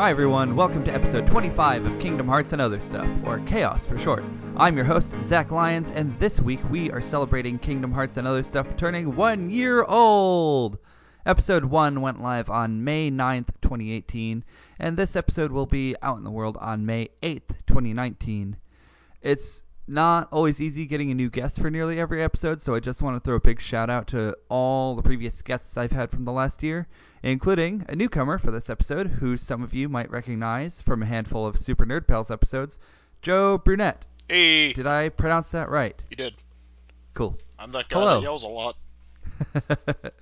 Hi, everyone. Welcome to episode 25 of Kingdom Hearts and Other Stuff, or Chaos for short. I'm your host, Zach Lyons, and this week we are celebrating Kingdom Hearts and Other Stuff turning one year old. Episode 1 went live on May 9th, 2018, and this episode will be out in the world on May 8th, 2019. It's not always easy getting a new guest for nearly every episode, so I just want to throw a big shout out to all the previous guests I've had from the last year, including a newcomer for this episode, who some of you might recognize from a handful of Super Nerd Pals episodes, Joe Brunette. Hey, Did I pronounce that right? you did. Cool. I'm that guy Hello. that yells a lot.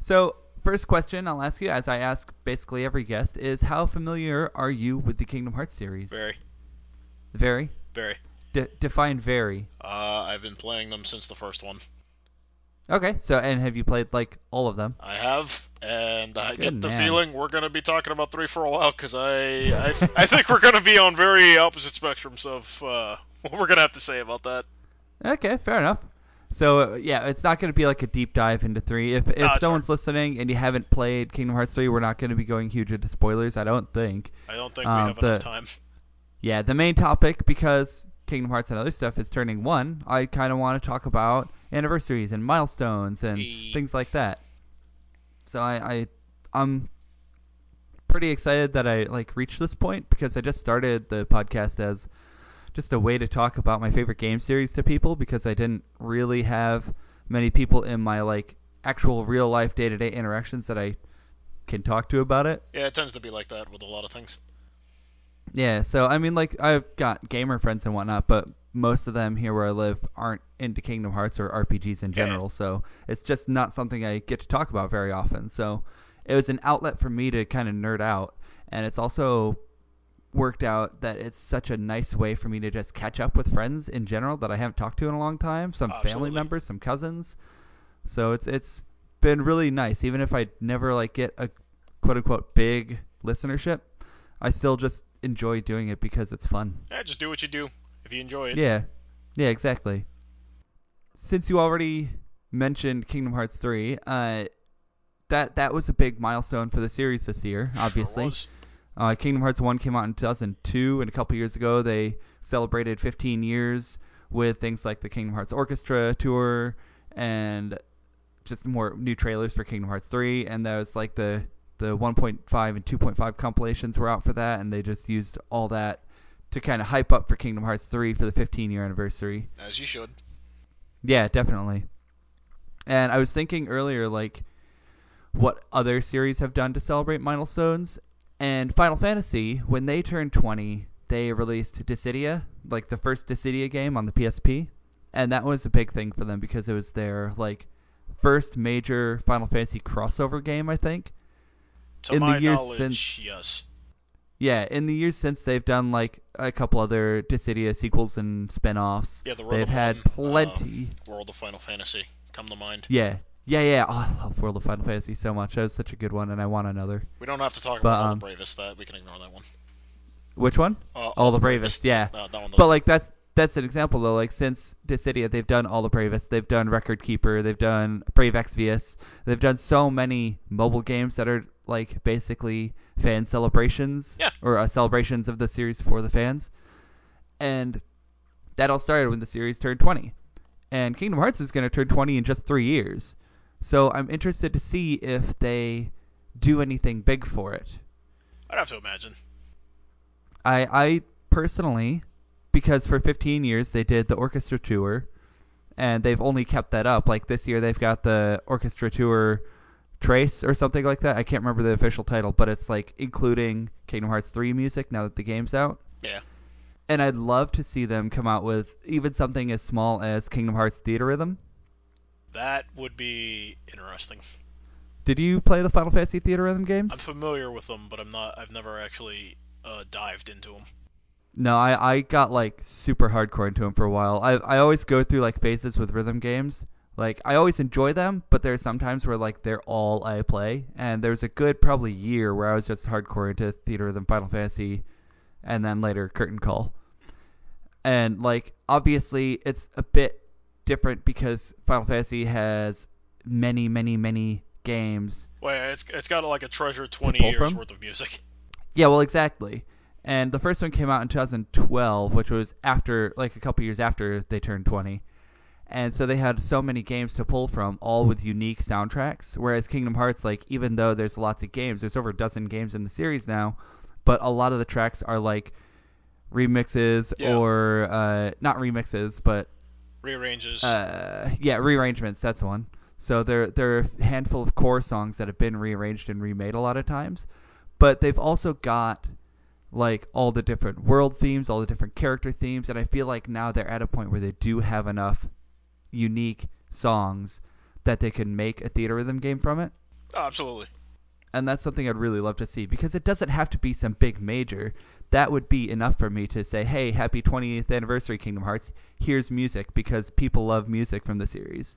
So, first question I'll ask you, as I ask basically every guest, is how familiar are you with the Kingdom Hearts series? Very, Very? very. D- define very. Uh, I've been playing them since the first one. Okay, so, and have you played, like, all of them? I have, and I Good get the man. feeling we're gonna be talking about three for a while because I, I, I think we're gonna be on very opposite spectrums of uh, what we're gonna have to say about that. Okay, fair enough. So uh, yeah, it's not going to be like a deep dive into three. If if No, someone's listening and you haven't played Kingdom Hearts three, we're not going to be going huge into spoilers. I don't think. I don't think we Um, have the- enough time. Yeah, the main topic because Kingdom Hearts and other stuff is turning one. I kind of want to talk about anniversaries and milestones and things like that. So I, I I'm pretty excited that I like reached this point because I just started the podcast as just a way to talk about my favorite game series to people because I didn't really have many people in my like actual real life day to day interactions that I can talk to about it. Yeah, it tends to be like that with a lot of things. Yeah, so I mean, like I've got gamer friends and whatnot, but most of them here where I live aren't into Kingdom Hearts or RPGs in Yeah. general. So it's just not something I get to talk about very often. So it was an outlet for me to kind of nerd out, and it's also worked out that it's such a nice way for me to just catch up with friends in general that I haven't talked to in a long time. Some family members, some cousins. So it's it's been really nice, even if I never like get a quote unquote big listenership. I still just enjoy doing it because it's fun. Yeah, just do what you do if you enjoy it. Yeah. Yeah, exactly. Since you already mentioned Kingdom Hearts 3, uh that that was a big milestone for the series this year, Sure obviously. was. Uh, Kingdom Hearts 1 came out in 2002, and a couple years ago they celebrated 15 years with things like the Kingdom Hearts Orchestra tour and just more new trailers for Kingdom Hearts 3. And there was like the, the 1.5 and 2.5 compilations were out for that, and they just used all that to kind of hype up for Kingdom Hearts 3 for the 15 year anniversary. As you should. Yeah, definitely. And I was thinking earlier, like, what other series have done to celebrate milestones. And Final Fantasy, when they turned 20, they released Dissidia, like the first Dissidia game on the PSP. And that was a big thing for them because it was their, like, first major Final Fantasy crossover game, I think. To In the years since- yes. Yeah, in the years since they've done, like, a couple other Dissidia sequels and spin offs. Yeah, the They've had one, uh, plenty. World of Final Fantasy come to mind. Yeah. Yeah, yeah. Oh, I love World of Final Fantasy so much. That was such a good one, and I want another. We don't have to talk But, about all um, the bravest. That we can ignore that one. Which one? Uh, All the Bravest, yeah. Uh, that one But like that's that's an example though. Like since Dissidia, they've done all the Bravest. They've done Record Keeper. They've done Brave Exvius. They've done so many mobile games that are like basically fan celebrations Yeah. or uh, celebrations of the series for the fans. And that all started when the series turned 20. And Kingdom Hearts is going to turn 20 in just 3 years. So I'm interested to see if they do anything big for it. I'd have to imagine. I I personally, because for 15 years they did the orchestra tour, and they've only kept that up. Like this year they've got the orchestra tour Tres or something like that. I can't remember the official title, but it's like including Kingdom Hearts 3 music now that the game's out. Yeah. And I'd love to see them come out with even something as small as Kingdom Hearts Theatrhythm. That would be interesting. Did you play the Final Fantasy Theatrhythm games? I'm familiar with them, but I'm not. I've never actually uh, dived into them. No, I, I got like super hardcore into them for a while. I I always go through like phases with rhythm games. Like I always enjoy them, but there's sometimes where like they're all I play. And there's a good probably year where I was just hardcore into theatrhythm Final Fantasy, and then later Curtain Call. And like obviously it's a bit different because Final Fantasy has many many many games. Well, yeah, it's it's got like a treasure twenty years from? worth of music. Yeah, well, exactly. And the first one came out in 2012, which was after, like, a couple years after they turned 20. And so they had so many games to pull from, all with unique soundtracks. Whereas Kingdom Hearts, like, even though there's lots of games, there's over a dozen games in the series now, but a lot of the tracks are like remixes Yeah. or uh, not remixes, but Rearranges. uh, yeah, rearrangements. That's one. So there there are a handful of core songs that have been rearranged and remade a lot of times, but they've also got like all the different world themes, all the different character themes, and I feel like now they're at a point where they do have enough unique songs that they can make a theatrhythm game from it. Oh, absolutely. And that's something I'd really love to see because it doesn't have to be some big major. That would be enough for me to say, "Hey, happy 20th anniversary Kingdom Hearts. Here's music because people love music from the series."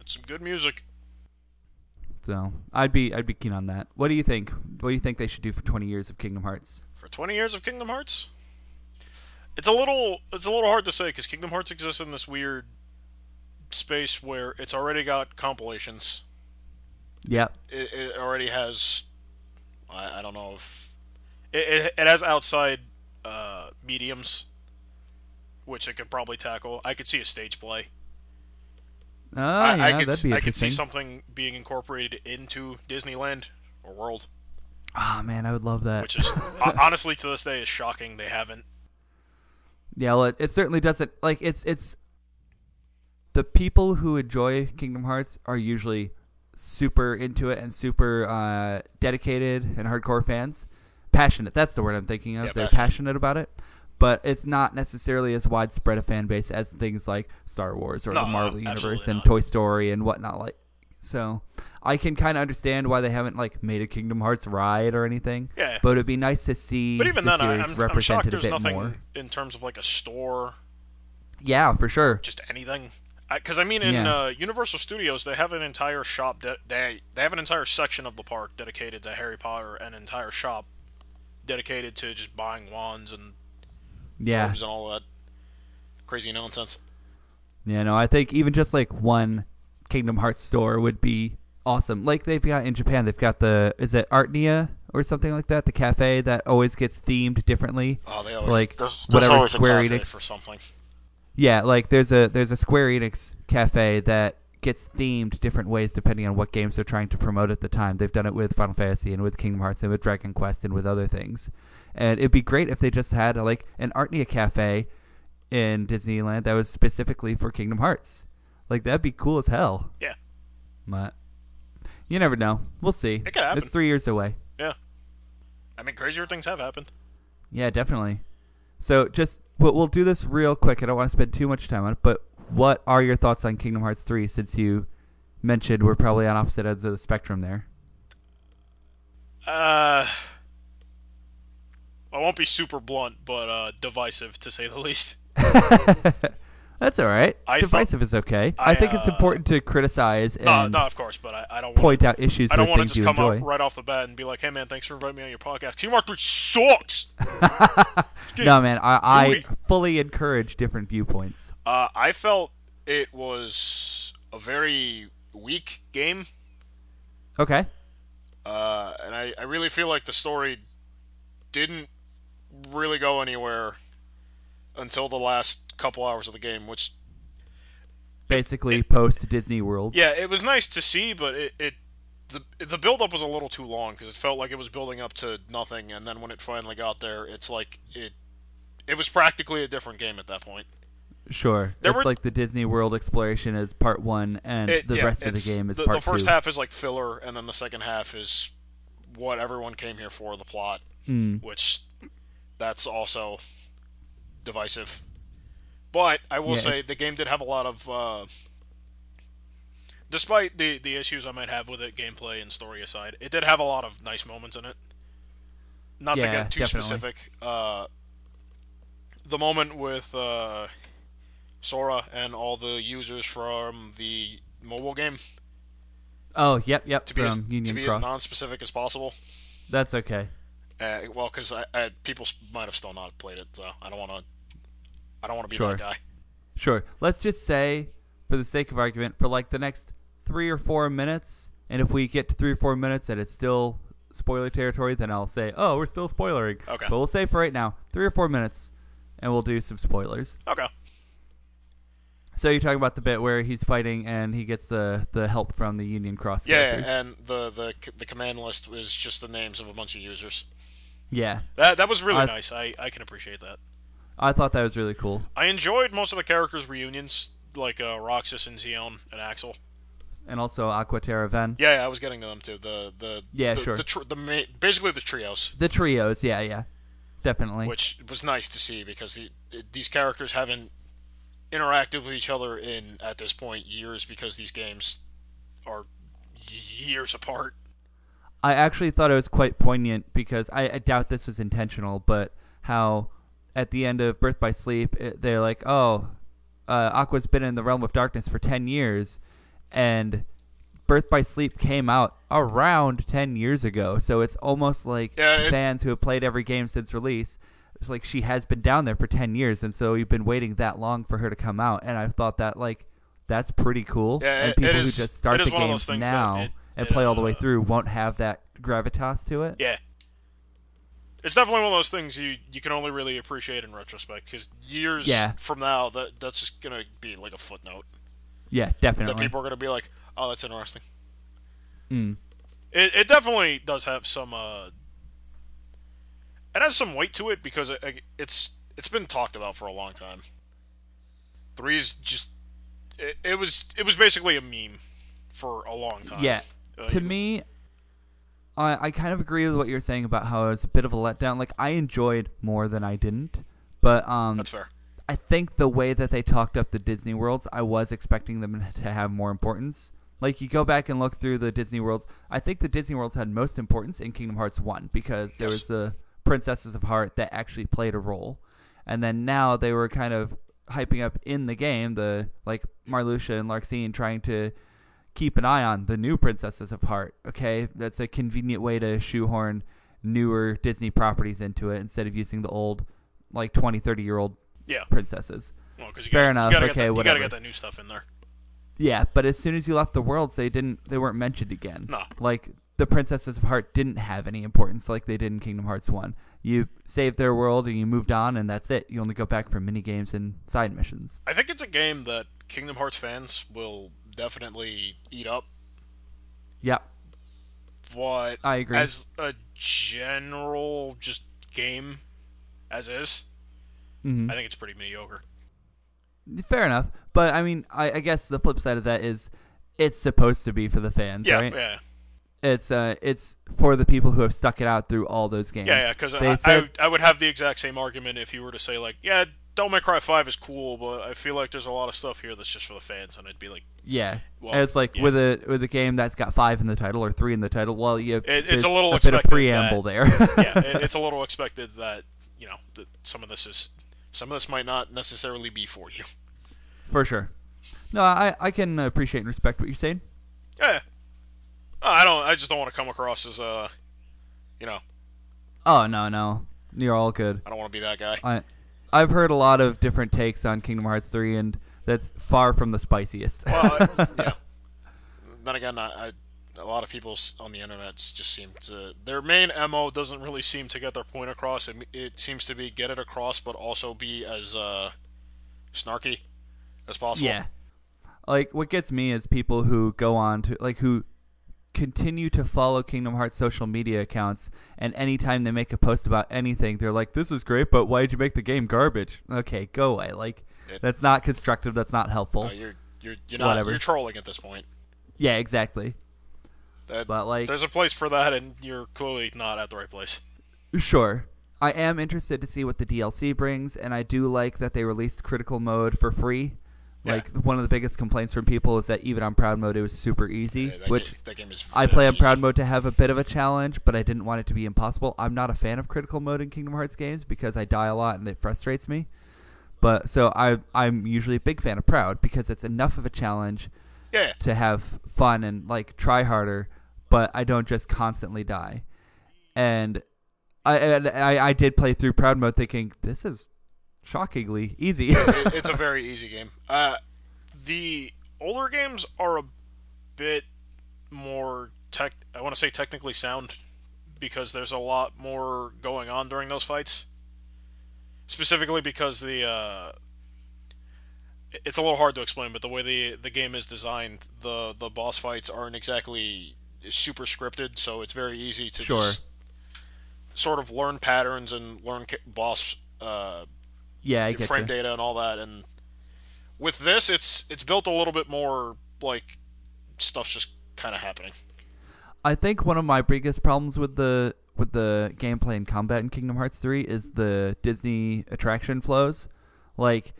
It's some good music. So I'd be I'd be keen on that. What do you think? What do you think they should do for 20 years of Kingdom Hearts? For 20 years of Kingdom Hearts? It's a little it's a little hard to say cuz Kingdom Hearts exists in this weird space where it's already got compilations. Yep. It, it already has I, I don't know if it, it, it has outside uh, mediums which it could probably tackle. I could see a stage play. Oh I, yeah, I could that'd be I could see something being incorporated into Disneyland or World, Ah man, I would love that. which is honestly to this day is shocking they haven't. Yeah, well, it, it certainly doesn't like it's it's the people who enjoy Kingdom Hearts are usually super into it and super uh, dedicated and hardcore fans. Passionate, that's the word I'm thinking of. Yeah, They're passionate. passionate about it. But it's not necessarily as widespread a fan base as things like Star Wars or No, the Marvel absolutely Universe and not. Toy Story and whatnot. Like, so I can kind of understand why they haven't like made a Kingdom Hearts ride or anything. Yeah. But it'd be nice to see But even the then, I, series I'm, I'm shocked represented a there's bit nothing more. in terms of like a store, Yeah, for sure. just anything. Because I, mean, in Yeah. uh, Universal Studios, they have an entire shop. De- they they have an entire section of the park dedicated to Harry Potter, an entire shop dedicated to just buying wands and Yeah. and all that crazy nonsense. Yeah, no, I think even just like one Kingdom Hearts store would be awesome. Like they've got in Japan, they've got the is it Artnia or something like that, the cafe that always gets themed differently. Oh, they always Like, there's, there's whatever Square Enix- for something. Yeah, like there's a there's a Square Enix cafe that gets themed different ways depending on what games they're trying to promote at the time. They've done it with Final Fantasy and with Kingdom Hearts and with Dragon Quest and with other things. And it'd be great if they just had like an Artnia cafe in Disneyland that was specifically for Kingdom Hearts. Like that'd be cool as hell. Yeah, But you never know. We'll see. It could happen. It's three years away. yeah. I mean, crazier things have happened. Yeah, definitely. So just we'll, we'll do this real quick. I don't want to spend too much time on it, but what are your thoughts on Kingdom Hearts 3 since you mentioned we're probably on opposite ends of the spectrum there? Uh, I won't be super blunt, but uh, divisive to say the least. That's all right. I Divisive is okay. I, I, think it's uh, important to criticize and No, no, of course, but I, I don't want. point out issues I don't want to just come enjoy. out right off the bat and be like, "Hey, man, thanks for inviting me on your podcast." Kingdom Hearts 3 sucks. no, man, I, I fully encourage different viewpoints. Uh, I felt it was a very weak game, Okay. uh, and I, I really feel like the story didn't really go anywhere until the last couple hours of the game, which Basically, post Disney World. Yeah, it was nice to see, but it, it the the build up was a little too long because it felt like it was building up to nothing, and then when it finally got there, it's like it it was practically a different game at that point. Sure. There it's were- like the Disney World exploration is part one, and It- the yeah, rest of the game is the, part the first two. half is like filler, and then the second half is what everyone came here for, the plot, Mm. which that's also divisive. But I will Yeah, say it's- the game did have a lot of. Uh, despite the the issues I might have with it, gameplay and story aside, it did have a lot of nice moments in it. Not to get too definitely. specific, uh, the moment with uh, Sora and all the users from the mobile game Oh, yep, yep. to be as, to be as non-specific as possible. That's okay. Uh, well, because people might have still not played it, so I don't want to. I don't want to be Sure. that guy. Sure. Let's just say, for the sake of argument, for like the next three or four minutes, and if we get to three or four minutes and it's still spoiler territory, then I'll say, "Oh, we're still spoilering." Okay. But we'll say for right now, three or four minutes, and we'll do some spoilers. Okay. So you're talking about the bit where he's fighting and he gets the the help from the Union Cross Yeah, characters. and the, the the command list was just the names of a bunch of users. yeah, That that was really I- nice. I, I can appreciate that. I thought that was really cool. I enjoyed most of the characters' reunions, like uh, Roxas and Xion and Axel. And also Aqua Terra Ven. Yeah, yeah, I was getting to them too. The the Yeah, the, sure. The, tr- the ma- basically the trios, The trios, yeah, yeah. Definitely. which was nice to see because the, these characters haven't interacted with each other in at this point years because these games are years apart. I actually thought it was quite poignant because I, I doubt this was intentional, but how at the end of Birth by Sleep, it, they're like, oh, uh, Aqua's been in the realm of darkness for 10 years, and Birth by Sleep came out around 10 years ago, so it's almost like Yeah, it- fans who have played every game since release. It's like she has been down there for 10 years, and so you've been waiting that long for her to come out, and I thought that, like, that's pretty cool. Yeah, and people it who is- just start the one of game that now and play all the way uh, through won't have that gravitas to it. Yeah. It's definitely one of those things you, you can only really appreciate in retrospect because years Yeah. from now that that's just gonna be like a footnote Yeah, that definitely. people are gonna be like, oh, that's interesting. Mm. It, it definitely does have some. Uh, it has some weight to it because it, it's it's been talked about for a long time. Three's just it, it was it was basically a meme for a long time. Yeah. To me, I I kind of agree with what you're saying about how it was a bit of a letdown. Like I enjoyed more than I didn't, but um, that's fair. I think the way that they talked up the Disney worlds, I was expecting them to have more importance. Like you go back and look through the Disney worlds, I think the Disney worlds had most importance in Kingdom Hearts 1 because there Yes. was the Princesses of Heart that actually played a role. And then now they were kind of hyping up in the game the like Marluxia and Larxene trying to keep an eye on the new Princesses of Heart. Okay, that's a convenient way to shoehorn newer Disney properties into it instead of using the old like 20, 30 year old Yeah. princesses. Well, 'cause you Fair gotta, enough, You gotta okay, get that, You gotta get that new stuff in there. Yeah, but as soon as you left the worlds, they didn't. They weren't mentioned again. No. Like the princesses of Heart didn't have any importance like they did in Kingdom Hearts One. You saved their world and you moved on, and that's it. You only go back for mini games and side missions. I think it's a game that Kingdom Hearts fans will definitely eat up. Yep, But I agree. as a general just game, as is, hmm I think it's pretty mediocre. Fair enough, but I mean, I, I guess the flip side of that is it's supposed to be for the fans, Yeah, right? yeah, It's uh, it's for the people who have stuck it out through all those games. yeah, yeah. Because I, said- I, I would have the exact same argument if you were to say like, yeah, Devil May Cry Five is cool, but I feel like there's a lot of stuff here that's just for the fans, and I'd be like, Yeah, Well, and it's like yeah. with a with a game that's got five in the title or three in the title. Well, you It- it's a little bit of preamble there. yeah, it, it's a little expected that you know that some of this is some of this might not necessarily be for you. for sure. No, I I can appreciate and respect what you're saying. Yeah, I don't. I just don't want to come across as uh, you know, Oh no no, you're all good. I don't want to be that guy. I I've heard a lot of different takes on Kingdom Hearts three, and that's far from the spiciest. Well, yeah. Then again, I, I a lot of people on the internet just seem to their main mo doesn't really seem to get their point across. It, it seems to be get it across, but also be as uh, snarky as possible. Yeah. Like what gets me is people who go on to like who continue to follow Kingdom Hearts social media accounts and anytime they make a post about anything they're like this is great but why did you make the game garbage? Okay, go away. Like It- that's not constructive, that's not helpful. Uh, you're you're you're not Whatever. you're trolling at this point. yeah, exactly. That, But like there's a place for that, and you're clearly not at the right place. Sure. I am interested to see what the DLC brings, and I do like that they released critical mode for free. Yeah. Like one of the biggest complaints from people is that even on proud mode it was super easy, Yeah, which game, that game is. I play on proud mode to have a bit of a challenge, but I didn't want it to be impossible. I'm not a fan of critical mode in Kingdom Hearts games because I die a lot and it frustrates me. But so I I'm usually a big fan of proud because it's enough of a challenge Yeah, to have fun and like try harder, but I don't just constantly die. And I and I, I did play through proud mode thinking this is shockingly easy. it, it's a very easy game. Uh, the older games are a bit more tech. I want to say technically sound because there's a lot more going on during those fights. Specifically because the uh, it's a little hard to explain, but the way the the game is designed, the the boss fights aren't exactly super scripted, so it's very easy to Sure. just sort of learn patterns and learn boss uh, Yeah, I get frame you. data and all that. And with this, it's it's built a little bit more like stuff's just kind of happening. I think one of my biggest problems with the with the gameplay and combat in Kingdom Hearts 3 is the Disney attraction flows. Like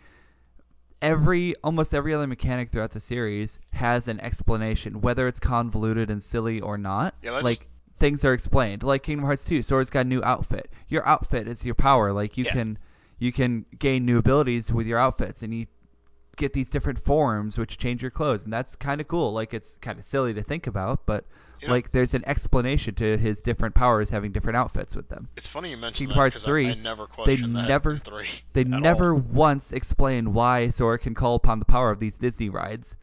every almost every other mechanic throughout the series has an explanation, whether it's convoluted and silly or not. Yeah, like things are explained. Like Kingdom Hearts 2, Sora's got a new outfit. Your outfit is your power. Like you Yeah. can you can gain new abilities with your outfits and you get these different forms which change your clothes and that's kind of cool. Like it's kind of silly to think about, but Yeah. like there's an explanation to his different powers having different outfits with them. It's funny you mentioned Kingdom that Hearts 'cause 3, I, I never that never- three. They at all. never once explain why Sora can call upon the power of these Disney rides.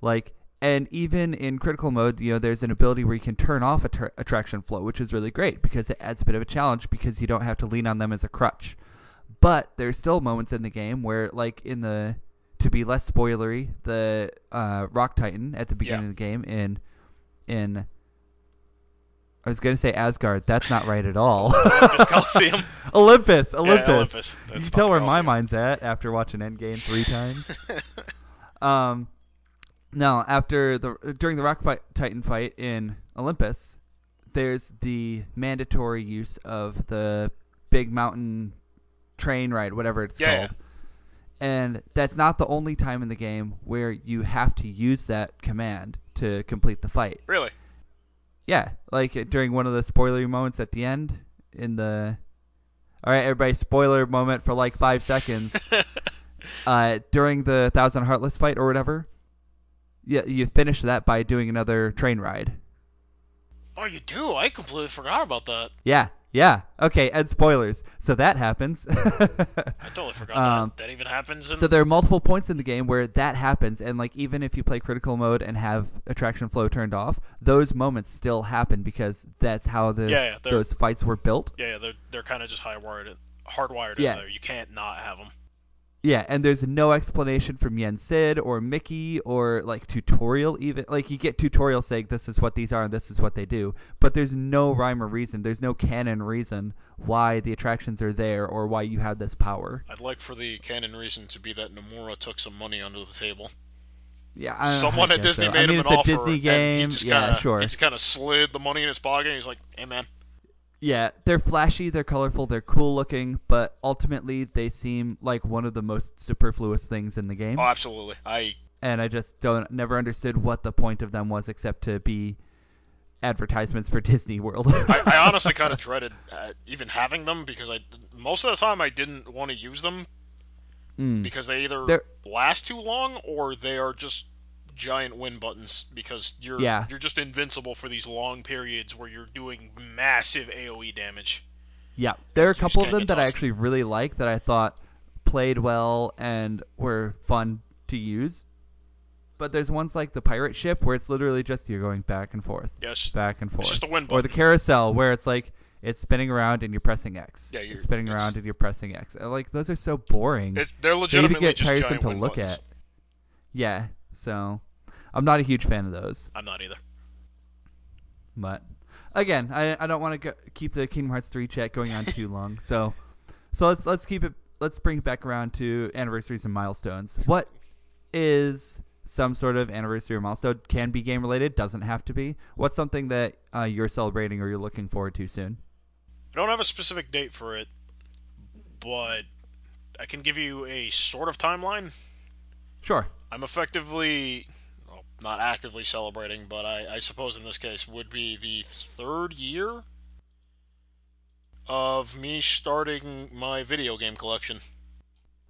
Like, and even in critical mode, you know, there's an ability where you can turn off attra- attraction flow, which is really great because it adds a bit of a challenge because you don't have to lean on them as a crutch. But there's still moments in the game where, like in the, to be less spoilery, the uh, Rock Titan at the beginning Yeah. of the game in, in. I was gonna say Asgard. That's not right at all. Olympus Coliseum. Olympus, Yeah, Olympus. Olympus. You can tell where my mind's at after watching Endgame three times. um, no, after the during the Rock fight, Titan fight in Olympus, there's the mandatory use of the big mountain train ride, whatever it's Yeah, called. And that's not the only time in the game where you have to use that command to complete the fight. Really? Yeah, like uh, during one of the spoiler moments at the end in the. All right, everybody, spoiler moment for like five seconds. uh, during the Thousand Heartless fight or whatever, yeah, you finish that by doing another train ride. Oh, you do? I completely forgot about that. Yeah, yeah. Okay, and spoilers. So that happens. I totally forgot Um, that. That even happens in. So there are multiple points in the game where that happens, and like even if you play critical mode and have attraction flow turned off, those moments still happen because that's how the Yeah, yeah, those fights were built. yeah, yeah, they're they're kind of just hardwired, hardwired Yeah. in there. You can't not have them. Yeah, and there's no explanation from Yen Sid or Mickey or like tutorial even like you get tutorial saying this is what these are and this is what they do, but there's no rhyme or reason. There's no canon reason why the attractions are there or why you have this power. I'd like for the canon reason to be that Nomura took some money under the table. Yeah, Someone at Disney so. made I mean, him an offer, Disney and game. he just yeah, kinda, sure. He just kind of slid the money in his pocket. He's like, "Hey, man, Yeah, they're flashy, they're colorful, they're cool looking, but ultimately they seem like one of the most superfluous things in the game. oh, absolutely." I and I just don't never understood what the point of them was except to be advertisements for Disney World. I, I honestly kind of dreaded uh, even having them because I most of the time I didn't want to use them Mm. because they either They're- last too long or they are just giant win buttons because you're Yeah. you're just invincible for these long periods where you're doing massive AOE damage. Yeah, there are a couple of them that I actually really like that I thought played well and were fun to use. But there's ones like the pirate ship where it's literally just you're going back and forth, Yeah, just, back and forth. just a win or the carousel where it's like it's spinning around and you're pressing X. Yeah, you're- it's spinning it's- around and you're pressing X. Like those are so boring. it's, they're legitimately they get just tiresome to look buttons. at. Yeah, so I'm not a huge fan of those. I'm not either. But again, I, I don't want to keep the Kingdom Hearts 3 chat going on too long. So so let's let's keep it let's bring it back around to anniversaries and milestones. What is some sort of anniversary or milestone? Can be game related, doesn't have to be. What's something that uh, you're celebrating or you're looking forward to soon? I don't have a specific date for it, but I can give you a sort of timeline. Sure. I'm effectively, not actively celebrating, but I, I suppose in this case would be the third year of me starting my video game collection.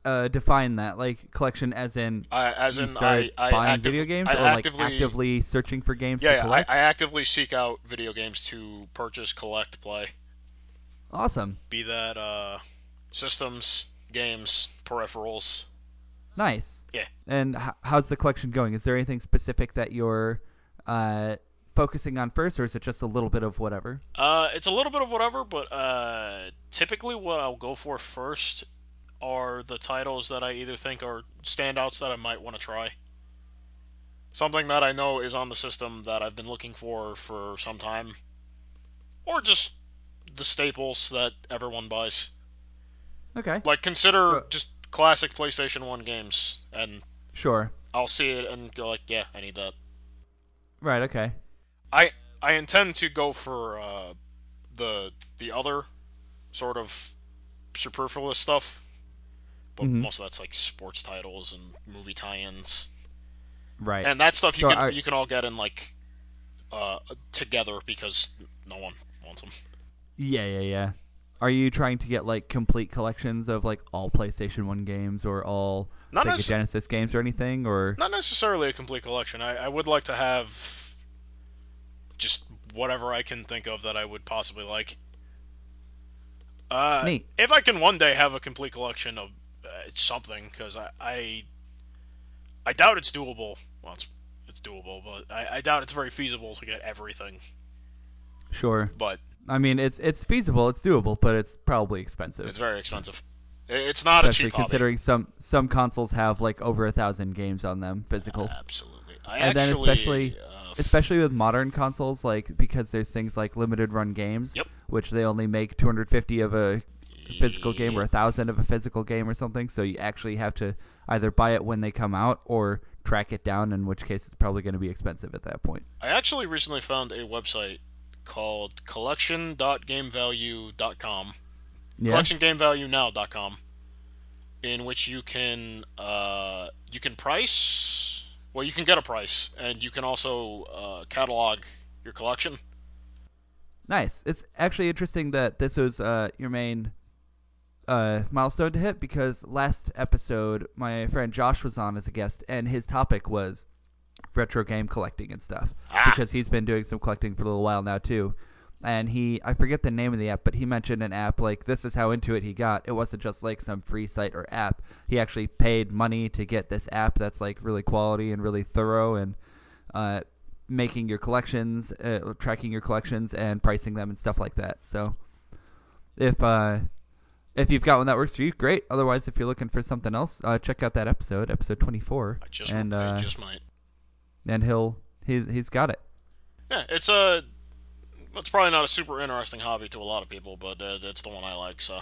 Uh, define that like collection as in I, as in, I, I buying active- video games I or actively, like actively searching for games yeah, to yeah I. I actively seek out video games to purchase, collect, play. awesome. Be that uh, systems, games, peripherals. Nice. Yeah. And h- how's the collection going? Is there anything specific that you're uh, focusing on first, or is it just a little bit of whatever? Uh, it's a little bit of whatever, but uh, typically what I'll go for first are the titles that I either think are standouts that I might want to try. Something that I know is on the system that I've been looking for for some time. Or just the staples that everyone buys. Okay. Like, consider So- just classic PlayStation 1 games, and Sure. I'll see it and go like, yeah, I need that. Right. Okay. I I intend to go for uh, the the other sort of superfluous stuff, but Mhm. most of that's like sports titles and movie tie-ins, Right. and that stuff you So can you can all get in like uh, together because no one wants them. yeah. Yeah. Yeah. Are you trying to get like complete collections of like all PlayStation One games or all Not Sega Genesis games or anything? Or Not necessarily a complete collection. I, I would like to have just whatever I can think of that I would possibly like. Uh. If I can one day have a complete collection of uh, something, because I, I I doubt it's doable. Well, it's it's doable, but I, I doubt it's very feasible to get everything. sure. But I mean, it's it's feasible, it's doable, but it's probably expensive. it's very expensive. It's not a especially cheap hobby. considering some some consoles have like over a thousand games on them physical. Absolutely. I and then especially uh, f- especially with modern consoles, like because there's things like limited run games, Yep. which they only make 250 of a physical game or a thousand of a physical game or something. So you actually have to either buy it when they come out or track it down. In which case, it's probably going to be expensive at that point. I actually recently found a website called collection.gamevalue.com, Yeah. collectiongamevaluenow.com, in which you can uh, you can price. Well, you can get a price, and you can also uh, catalog your collection. Nice. It's actually interesting that this was uh, your main uh, milestone to hit because last episode my friend Josh was on as a guest and his topic was retro game collecting and stuff Ah. because he's been doing some collecting for a little while now too. And he, I forget the name of the app, but he mentioned an app like this is how into it he got. It wasn't just like some free site or app. He actually paid money to get this app that's like really quality and really thorough and uh, making your collections, uh, tracking your collections, and pricing them and stuff like that. So, if uh, if you've got one that works for you, great. Otherwise, if you're looking for something else, uh, check out that episode, episode 24, I just and I uh, just might. And he'll he's he's got it. Yeah, it's a. It's probably not a super interesting hobby to a lot of people, but uh, it's the one I like. So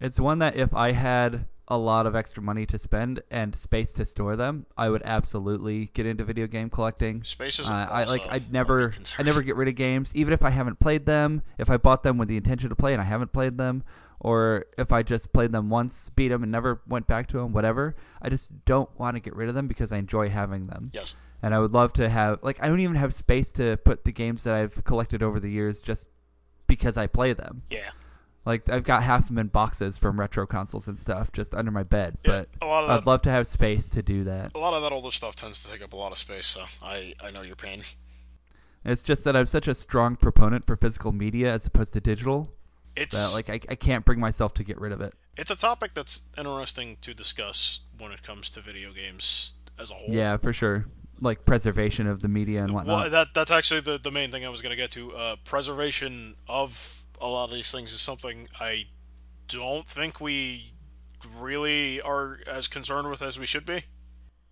It's one that if I had a lot of extra money to spend and space to store them, I would absolutely get into video game collecting. space is. Uh, I like I'd never. I never get rid of games even if I haven't played them. If I bought them with the intention to play and I haven't played them, or if I just played them once, beat them, and never went back to them, whatever. I just don't want to get rid of them because I enjoy having them. Yes. And I would love to have like I don't even have space to put the games that I've collected over the years just because I play them. Yeah. Like I've got half of them in boxes from retro consoles and stuff just under my bed, Yeah, but a lot of I'd that- love to have space to do that. A lot of that older stuff tends to take up a lot of space, so I I know your pain. It's just that I'm such a strong proponent for physical media as opposed to digital It's that like I, I can't bring myself to get rid of it. it's a topic that's interesting to discuss when it comes to video games as a whole. Yeah, for sure. Like preservation of the media and whatnot. Well, that that's actually the the main thing I was going to get to. Uh, preservation of a lot of these things is something I don't think we really are as concerned with as we should be.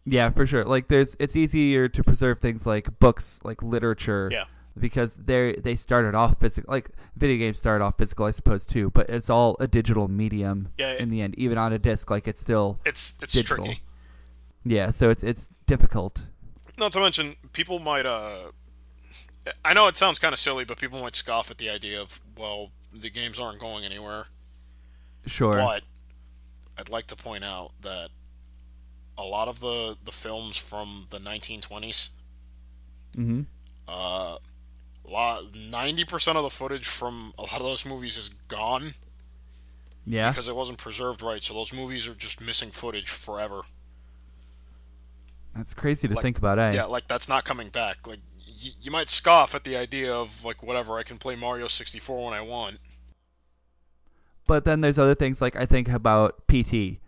yeah, for sure. Like there's it's easier to preserve things like books, like literature. Yeah. Because they they started off physical, like video games started off physical, I suppose too. But it's all a digital medium Yeah, in the end. Even on a disc, like it's still It's it's Digital. tricky. yeah. So it's it's difficult. Not to mention, people might. Uh, I know it sounds kind of silly, but people might scoff at the idea of well, the games aren't going anywhere. Sure. But I'd like to point out that a lot of the the films from the 1920s, Mm-hmm. uh, lot ninety percent of the footage from a lot of those movies is gone Yeah. because it wasn't preserved right. So those movies are just missing footage forever. That's crazy to Like- think about, eh? Yeah, like that's not coming back. Like y- you might scoff at the idea of like whatever I can play Mario 64 when I want. But then there's other things like I think about PT.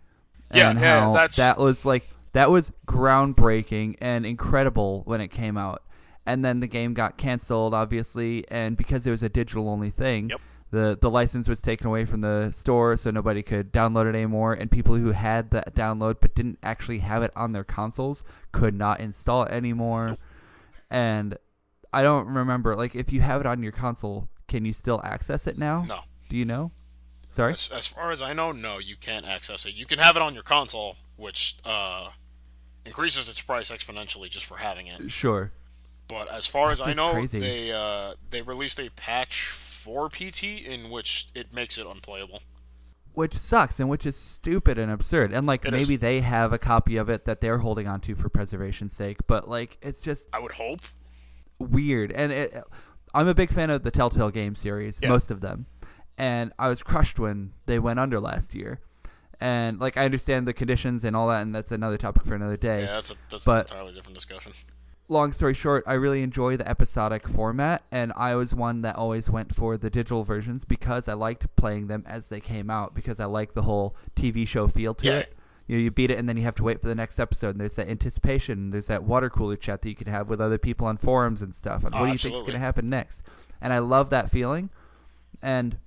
Yeah, and yeah, how that's- that was like that was groundbreaking and incredible when it came out. and then the game got canceled, obviously, and because it was a digital only thing, Yep. The the license was taken away from the store, so nobody could download it anymore. And people who had that download but didn't actually have it on their consoles could not install it anymore. And I don't remember, like, if you have it on your console, can you still access it now? No. Do you know? Sorry. As, as far as I know, no, you can't access it. You can have it on your console, which uh, increases its price exponentially just for having it. Sure. But as far as I know, crazy. they uh, they released a patch for PT in which it makes it unplayable. which sucks and which is stupid and absurd. And like It maybe is. they have a copy of it that they're holding on to for preservation's sake, but like it's just I would hope. weird. And it, I'm a big fan of the Telltale game series, Yeah. most of them. And I was crushed when they went under last year. And like I understand the conditions and all that, and that's another topic for another day. Yeah, that's a that's But- an entirely different discussion. Long story short, I really enjoy the episodic format, and I was one that always went for the digital versions because I liked playing them as they came out because I like the whole TV show feel to Yeah. it. You, know, you beat it, and then you have to wait for the next episode. And there's that anticipation. and There's that water cooler chat that you can have with other people on forums and stuff. And Oh, what do you think is going to happen next? And I love that feeling. And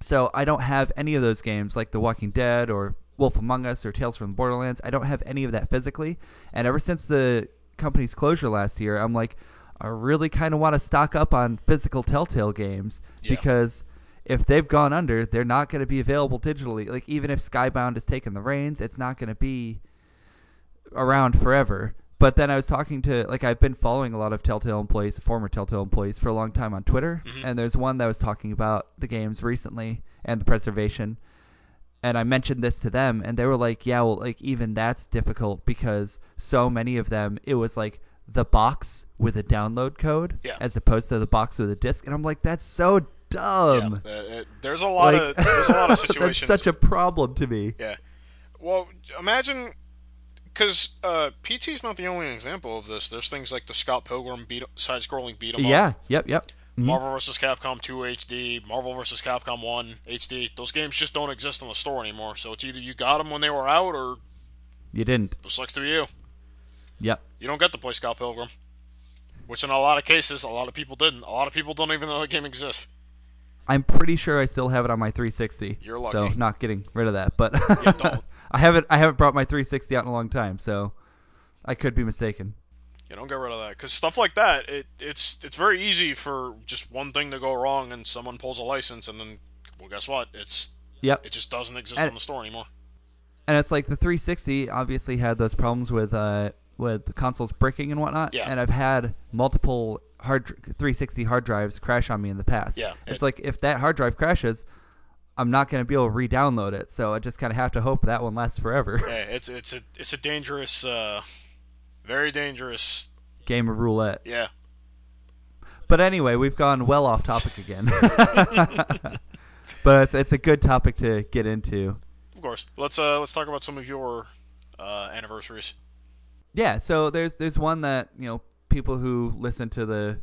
so I don't have any of those games like The Walking Dead or Wolf Among Us or Tales from the Borderlands. I don't have any of that physically. And ever since the company's closure last year, I'm like, I really kind of want to stock up on physical Telltale games Yeah. because if they've gone under, they're not going to be available digitally. Like even if Skybound has taken the reins, it's not going to be around forever. But then I was talking to like I've been following a lot of Telltale employees, former Telltale employees for a long time on Twitter, Mhm. and there's one that was talking about the games recently and the preservation. And I mentioned this to them and they were like, "Yeah, well like even that's difficult because so many of them it was like the box with a download code Yeah. as opposed to the box with a disc." And I'm like, "That's so dumb." yeah, uh, there's a lot Like, of there's a lot of situations. that's such a problem to me. Yeah. Well, imagine because uh, is not the only example of this. There's things like the Scott Pilgrim beat side-scrolling beat 'em up. Yeah, yep, yep. Mhm. Marvel vs. Capcom 2 HD, Marvel vs. Capcom 1 HD. Those games just don't exist in the store anymore. So it's either you got them when they were out, or You didn't. it sucks to be you. Yep. You don't get to play Scott Pilgrim. Which in a lot of cases, a lot of people didn't. A lot of people don't even know the game exists. I'm pretty sure I still have it on my 360. You're lucky. So not getting rid of that, but. I haven't I haven't brought my 360 out in a long time, so I could be mistaken. You don't get rid of that because stuff like that. It it's it's very easy for just one thing to go wrong and someone pulls a license and then well guess what? It's Yep. it just doesn't exist And- in the store anymore. And it's like the 360 obviously had those problems with uh with the consoles bricking and whatnot. Yeah. And I've had multiple hard 360 hard drives crash on me in the past. Yeah, It's it- like if that hard drive crashes, I'm not going to be able to re-download it. So I just kind of have to hope that one lasts forever. Yeah, it's it's a it's a dangerous, uh, very dangerous. Game of roulette. Yeah, But anyway, we've gone well off topic again. but it's, it's a good topic to get into. of course. Let's uh let's talk about some of your uh, anniversaries. Yeah, so there's there's one that you know people who listen to the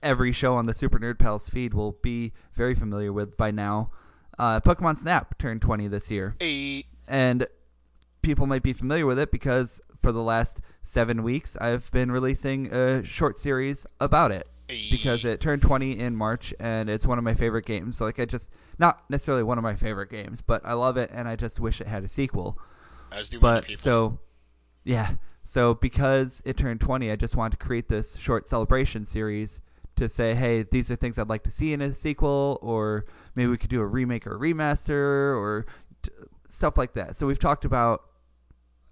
every show on the Super Nerd Pals feed will be very familiar with by now. Uh, Pokemon Snap turned 20 this year, A and people might be familiar with it because for the last seven weeks I've been releasing a short series about it because it turned 20 in March and it's one of my favorite games. Like I just not necessarily one of my favorite games, but I love it and I just wish it had a sequel. as do But people. so yeah, so because it turned 20, I just wanted to create this short celebration series to say, hey, these are things I'd like to see in a sequel, or maybe we could do a remake or a remaster, or t- stuff like that. So we've talked about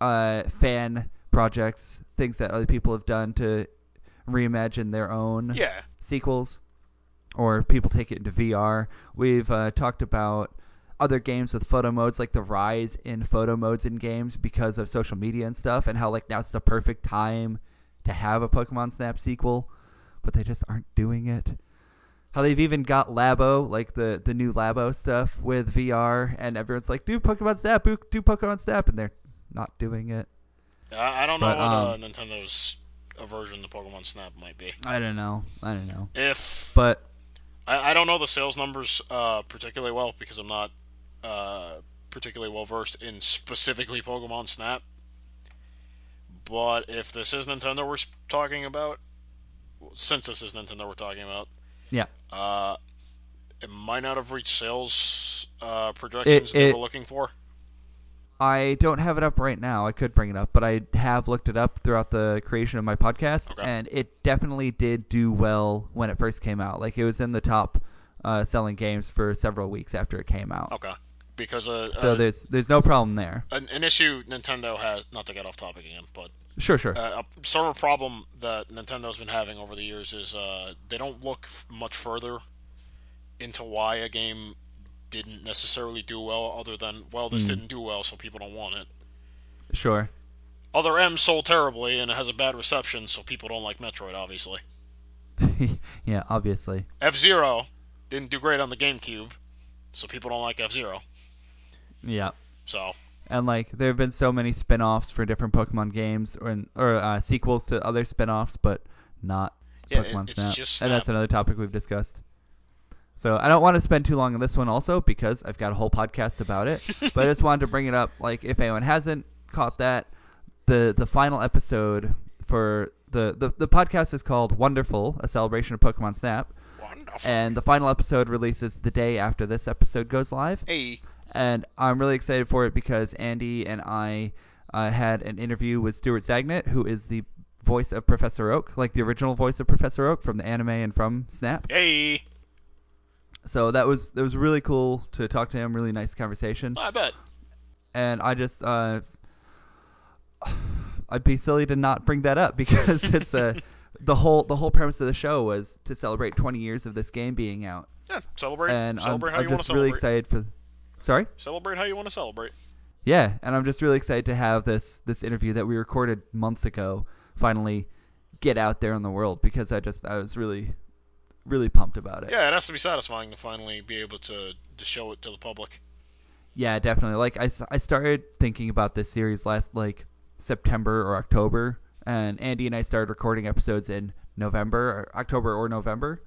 uh, fan projects, things that other people have done to reimagine their own yeah, sequels or people take it into VR. We've uh, talked about other games with photo modes, like the rise in photo modes in games because of social media and stuff, and how like now it's the perfect time to have a Pokemon Snap sequel, but they just aren't doing it. How they've even got Labo, like the the new Labo stuff with VR, and everyone's like, "Do Pokemon Snap, do do Pokemon Snap," and they're not doing it. I, I don't know But, what uh, um, Nintendo's aversion to Pokemon Snap might be. I don't know. I don't know. If But I, I don't know the sales numbers uh, particularly well because I'm not uh, particularly well versed in specifically Pokemon Snap. But if this is Nintendo we're talking about, since this is Nintendo we're talking about, Yeah. uh, it might not have reached sales uh, projections It- they it- were looking for. I don't have it up right now. I could bring it up, but I have looked it up throughout the creation of my podcast, Okay. and it definitely did do well when it first came out. Like it was in the top uh, selling games for several weeks after it came out. Okay, because uh, So uh, there's there's no problem there. an, an issue Nintendo has not to get off topic again, but Sure, sure. uh, a sort of problem that Nintendo's been having over the years is uh, they don't look f- much further into why a game didn't necessarily do well, other than well, this didn't do well, so people don't want it. sure. Other M sold terribly and it has a bad reception, so people don't like Metroid. Obviously, yeah, obviously. F Zero didn't do great on the GameCube, so people don't like F Zero. Yeah. So And like there have been so many spin-offs for different Pokemon games or or uh, sequels to other spin-offs, but not Yeah, it- Pokemon it's Snap. just And that's another topic we've discussed. So I don't want to spend too long on this one also because I've got a whole podcast about it. but I just wanted to bring it up like if anyone hasn't caught that, the the final episode for the, the, the podcast is called Wonderful, a celebration of Pokemon Snap. wonderful. And the final episode releases the day after this episode goes live hey, and I'm really excited for it because Andy and I uh, had an interview with Stuart Zagnit, who is the voice of Professor Oak, like the original voice of Professor Oak from the anime and from Snap. hey, So that was that was really cool to talk to him. Really nice conversation, I bet. and I just uh, I'd be silly to not bring that up because it's a the whole the whole premise of the show was to celebrate 20 years of this game being out, Yeah, celebrate. and I'm, how I'm you want just to really celebrate. excited for. Sorry. Celebrate how you want to celebrate. Yeah, and I'm just really excited to have this this interview that we recorded months ago finally get out there in the world because I just I was really really pumped about it. Yeah, it has to be satisfying to finally be able to to show it to the public. Yeah, definitely. Like I, I started thinking about this series last like September or October, and Andy and I started recording episodes in November, or October or November,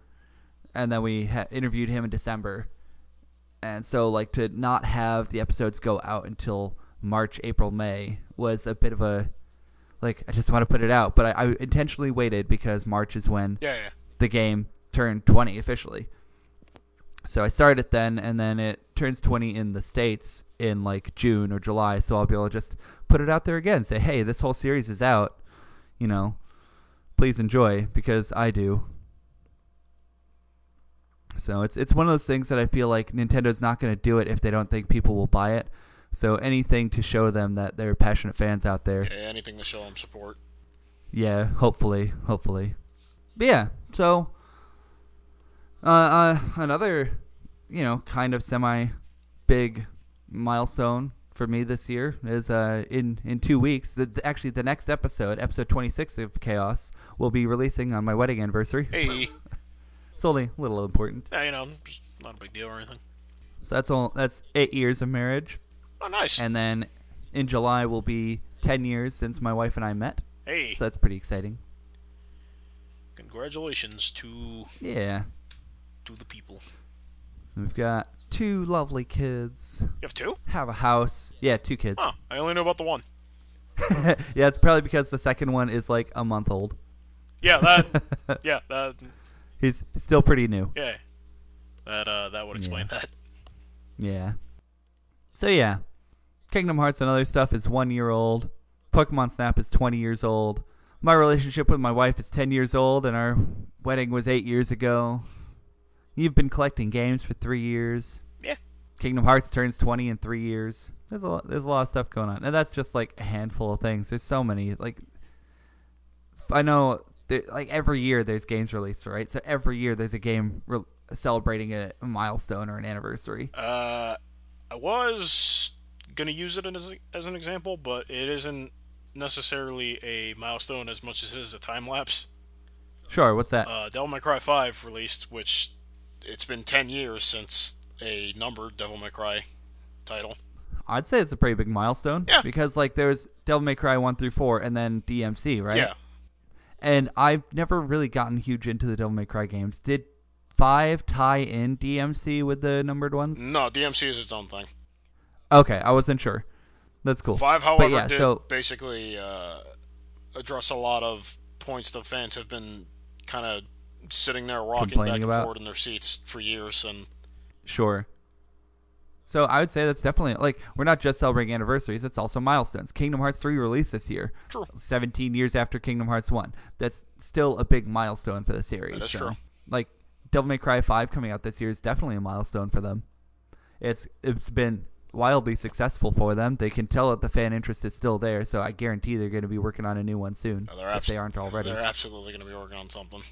and then we ha- interviewed him in December. And so, like to not have the episodes go out until March, April, May was a bit of a like I just want to put it out, but I, I intentionally waited because March is when Yeah, yeah. the game turned 20 officially. So I started it then, and then it turns 20 in the States in like June or July. So I'll be able to just put it out there again. Say, hey, this whole series is out. You know, please enjoy because I do. So it's it's one of those things that I feel like Nintendo's not going to do it if they don't think people will buy it. So anything to show them that they're passionate fans out there. yeah anything to show them support. Yeah, hopefully, hopefully. But yeah, so uh, uh another, you know, kind of semi big milestone for me this year is uh in in 2 weeks. The, actually the next episode, episode 26 of Khaos, will be releasing on my wedding anniversary. Hey, It's only a little important. yeah, you know, just not a big deal or anything. So that's all that's 8 years of marriage Oh, nice. and then in July will be 10 years since my wife and I met. hey, So that's pretty exciting. congratulations to Yeah. To the people. We've got two lovely kids. You have two? Have a house. Yeah, two kids. Oh, I only know about the one. yeah, it's probably because the second one is like a month old. Yeah, that. yeah, that. He's still pretty new. Yeah, that. Uh, that would explain that. Yeah. So yeah, Kingdom Hearts and other stuff is one year old. Pokemon Snap is twenty years old. My relationship with my wife is ten years old, and our wedding was eight years ago. You've been collecting games for three years. Yeah. Kingdom Hearts turns twenty in three years. There's a lot, there's a lot of stuff going on, and that's just like a handful of things. There's so many. Like, I know, there, like every year there's games released, right? So every year there's a game re- celebrating a, a milestone or an anniversary. Uh, I was gonna use it as as an example, but it isn't necessarily a milestone as much as it is a time lapse. Sure, what's that? Uh, Devil May Cry 5 released, which it's been 10 years since a numbered Devil May Cry title. I'd say it's a pretty big milestone. Yeah. Because like there's Devil May Cry one through four, and then DMC, right? Yeah. And I've never really gotten huge into the Devil May Cry games. Did five tie in DMC with the numbered ones? No, DMC is its own thing. Okay, I wasn't sure. That's cool. Five, however, yeah, did so- basically uh, address a lot of points the fans have been kind of sitting there rocking back and about? forth in their seats for years, and Sure. So I would say that's definitely like we're not just celebrating anniversaries; it's also milestones. Kingdom Hearts 3 released this year, True. 17 years after Kingdom Hearts 1. That's still a big milestone for the series. That is so, true. Like Devil May Cry 5 coming out this year is definitely a milestone for them. It's it's been wildly successful for them. They can tell that the fan interest is still there, so I guarantee they're going to be working on a new one soon uh, they're if they aren't already. they're absolutely going to be working on something.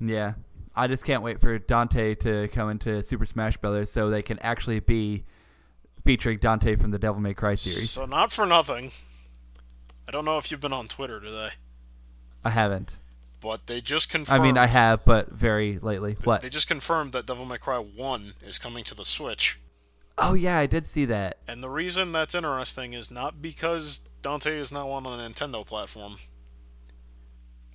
Yeah. I just can't wait for Dante to come into Super Smash Brothers so they can actually be featuring Dante from the Devil May Cry series. So not for nothing. I don't know if you've been on Twitter today, I haven't. but they just confirmed. I mean, I have, but very lately. What? They just confirmed that Devil May Cry 1 is coming to the Switch. Oh yeah, I did see that. And the reason that's interesting is not because Dante is now on a Nintendo platform.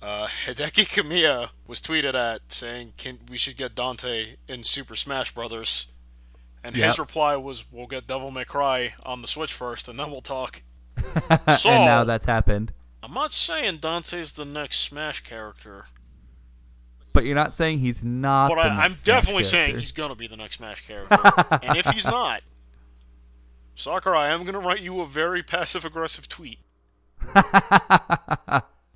Uh, Hideki Kamiya was tweeted at saying, "Can we should get Dante in Super Smash Brothers?" And Yep. his reply was, "We'll get Devil May Cry on the Switch first, and then we'll talk." So- and now that's happened. I'm not saying Dante's the next Smash character, But you're not saying he's not. but I, Smash definitely saying he's gonna be the next Smash character. and if he's not, Sakurai, I'm gonna write you a very passive aggressive tweet.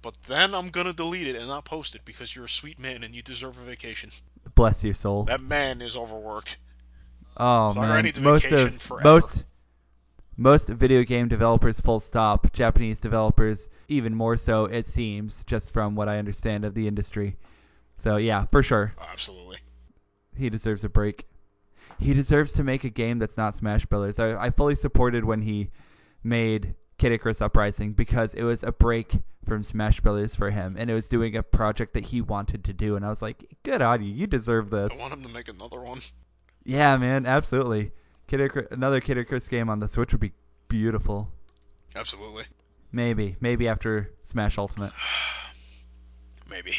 But then I'm gonna delete it and not post it because you're a sweet man and you deserve a vacation. Bless your soul. That man is overworked. Oh Sakurai man, most vacation of forever. most most video game developers, full stop. Japanese developers, even more so. It seems, just from what I understand of the industry. So yeah, for sure, Oh, absolutely. he deserves a break. He deserves to make a game that's not Smash Brothers. I, I fully supported when he made Kid Icarus Uprising because it was a break from Smash Brothers for him, and it was doing a project that he wanted to do. And I was like, "Good on you. You deserve this." I want him to make another one. Yeah, man, absolutely. Kid Icar- another Kid Icarus game on the Switch would be beautiful. Absolutely. Maybe, maybe after Smash Ultimate. Maybe.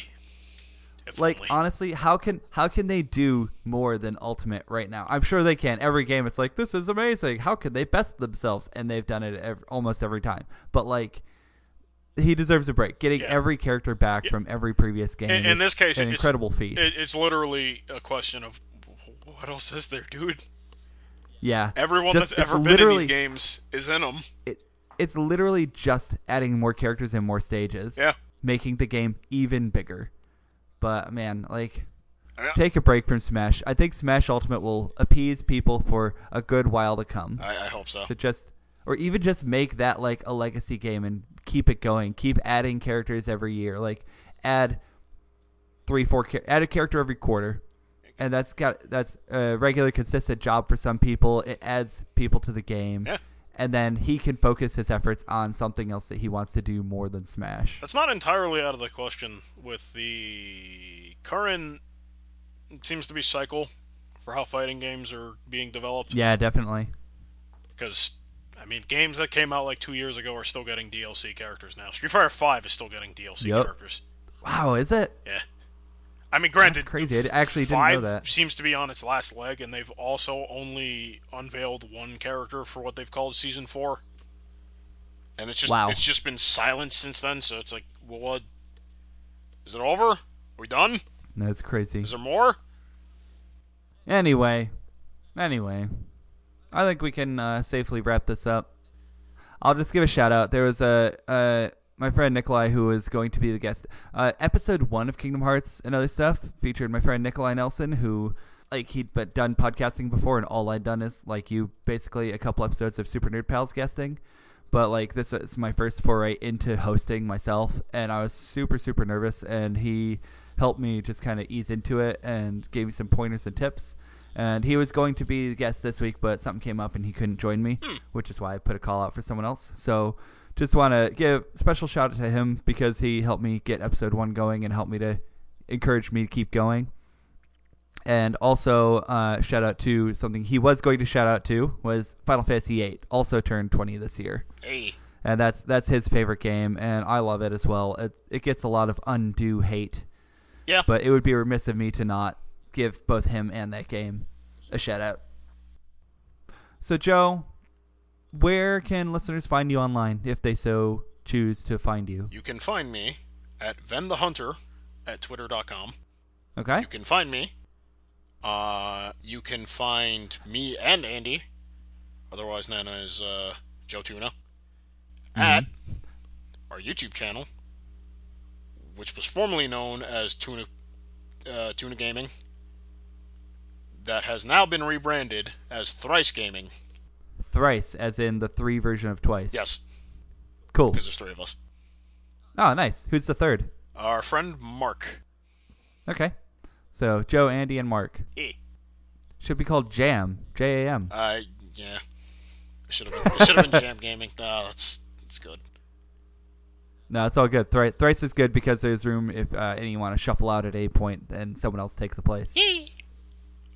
If Like only. honestly, how can how can they do more than Ultimate right now? I'm sure they can. Every game, it's like this is amazing. How can they best themselves? And they've done it ev- almost every time. But like, he deserves a break. Getting Yeah. every character back from every previous game. in, in this case, an incredible feat. It's literally a question of what else is there, dude? yeah, Everyone Just- that's ever been in these games is in them. it, it's literally just adding more characters and more stages. Yeah. Making the game even bigger. But man, like Yeah. take a break from Smash. I think Smash Ultimate will appease people for a good while to come. I, I hope so. To just or even just make that like a legacy game and keep it going. Keep adding characters every year. Like add three, four, add a character every quarter, and that's got that's a regular, consistent job for some people. It adds people to the game, Yeah. And then he can focus his efforts on something else that he wants to do more than Smash. That's not entirely out of the question with the current it seems to be cycle for how fighting games are being developed. Yeah, definitely. Because I mean, games that came out like two years ago are still getting DLC characters now. Street Fighter Five is still getting DLC Yup. characters. Wow, is it? Yeah. I mean, granted, crazy. I actually didn't know that. seems to be on its last leg, and they've also only unveiled one character for what they've called season four. And it's just Wow. it's just been silent since then. So it's like, well, what? Is it over? Are we done? That's crazy. Is there more? Anyway, anyway, I think we can uh, safely wrap this up. I'll just give a shout out. There was a uh, my friend Nikolai who is going to be the guest. Uh, episode one of Kingdom Hearts and other stuff featured my friend Nikolai Nelson, who like he'd but done podcasting before, and all I'd done is like you, basically a couple episodes of Super Nerd Pals guesting. But like this is my first foray into hosting myself, and I was super super nervous, and he helped me just kind of ease into it and gave me some pointers and tips. And he was going to be the guest this week, but something came up and he couldn't join me, which is why I put a call out for someone else. So just want to give a special shout out to him because he helped me get episode one going and helped me to encourage me to keep going. And also, uh, shout out to something he was going to shout out to was Final Fantasy VIII, also turned 20 this year Hey, and that's that's his favorite game, and I love it as well. It it gets a lot of undue hate, yeah. but it would be remiss of me to not give both him and that game a shout out. So Joe, where can listeners find you online if they so choose to find you? You can find me at Ven the Hunter at twitter.com. Okay. You can find me. Uh, you can find me and Andy, otherwise known as uh, Joe Tuna, at our YouTube channel, which was formerly known as Tuna uh, Tuna Gaming. That has now been rebranded as Thrice Gaming. Thrice, as in the three version of twice. Yes, Cool. because there's three of us. Oh, nice. Who's the third? Our friend Mark. Okay. So Joe, Andy, and Mark E. should be called Jam. J A M. Uh, yeah. Should have been. Should have been Jam Gaming. No, that's that's good. No, it's all good. Thri- Thrice is good because there's room if uh, any want to shuffle out at a point and someone else take the place.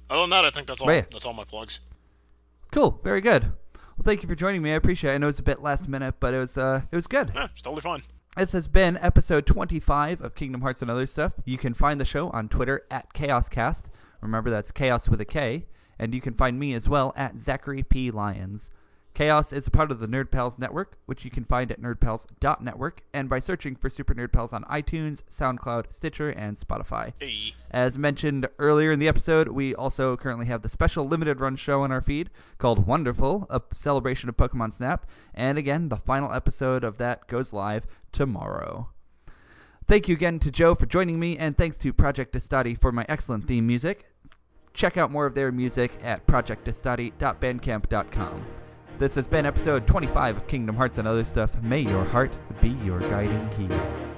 Other than that, I think that's all. Right. That's all my plugs. Cool. Very good. Well, thank you for joining me. I appreciate it. I know it's a bit last minute, but it was uh, it was good. Yeah, it's totally fun. This has been episode 25 of Kingdom Hearts and Other Stuff. You can find the show on Twitter at KhaosCast. Remember, that's Khaos with a K. And you can find me as well at Zachary P. Lyons. Khaos is a part of the Nerd Pals Network, which you can find at nerdpals.network and by searching for Super Nerd Pals on iTunes, SoundCloud, Stitcher, and Spotify. Hey. As mentioned earlier in the episode, we also currently have the special limited run show on our feed called Wonderful, a celebration of Pokemon Snap. And again, the final episode of that goes live tomorrow. Thank you again to Joe for joining me, and thanks to Project Estati for my excellent theme music. Check out more of their music at projectestati.bandcamp.com. This has been episode 25 of Kingdom Hearts and Other Stuff. May your heart be your guiding key.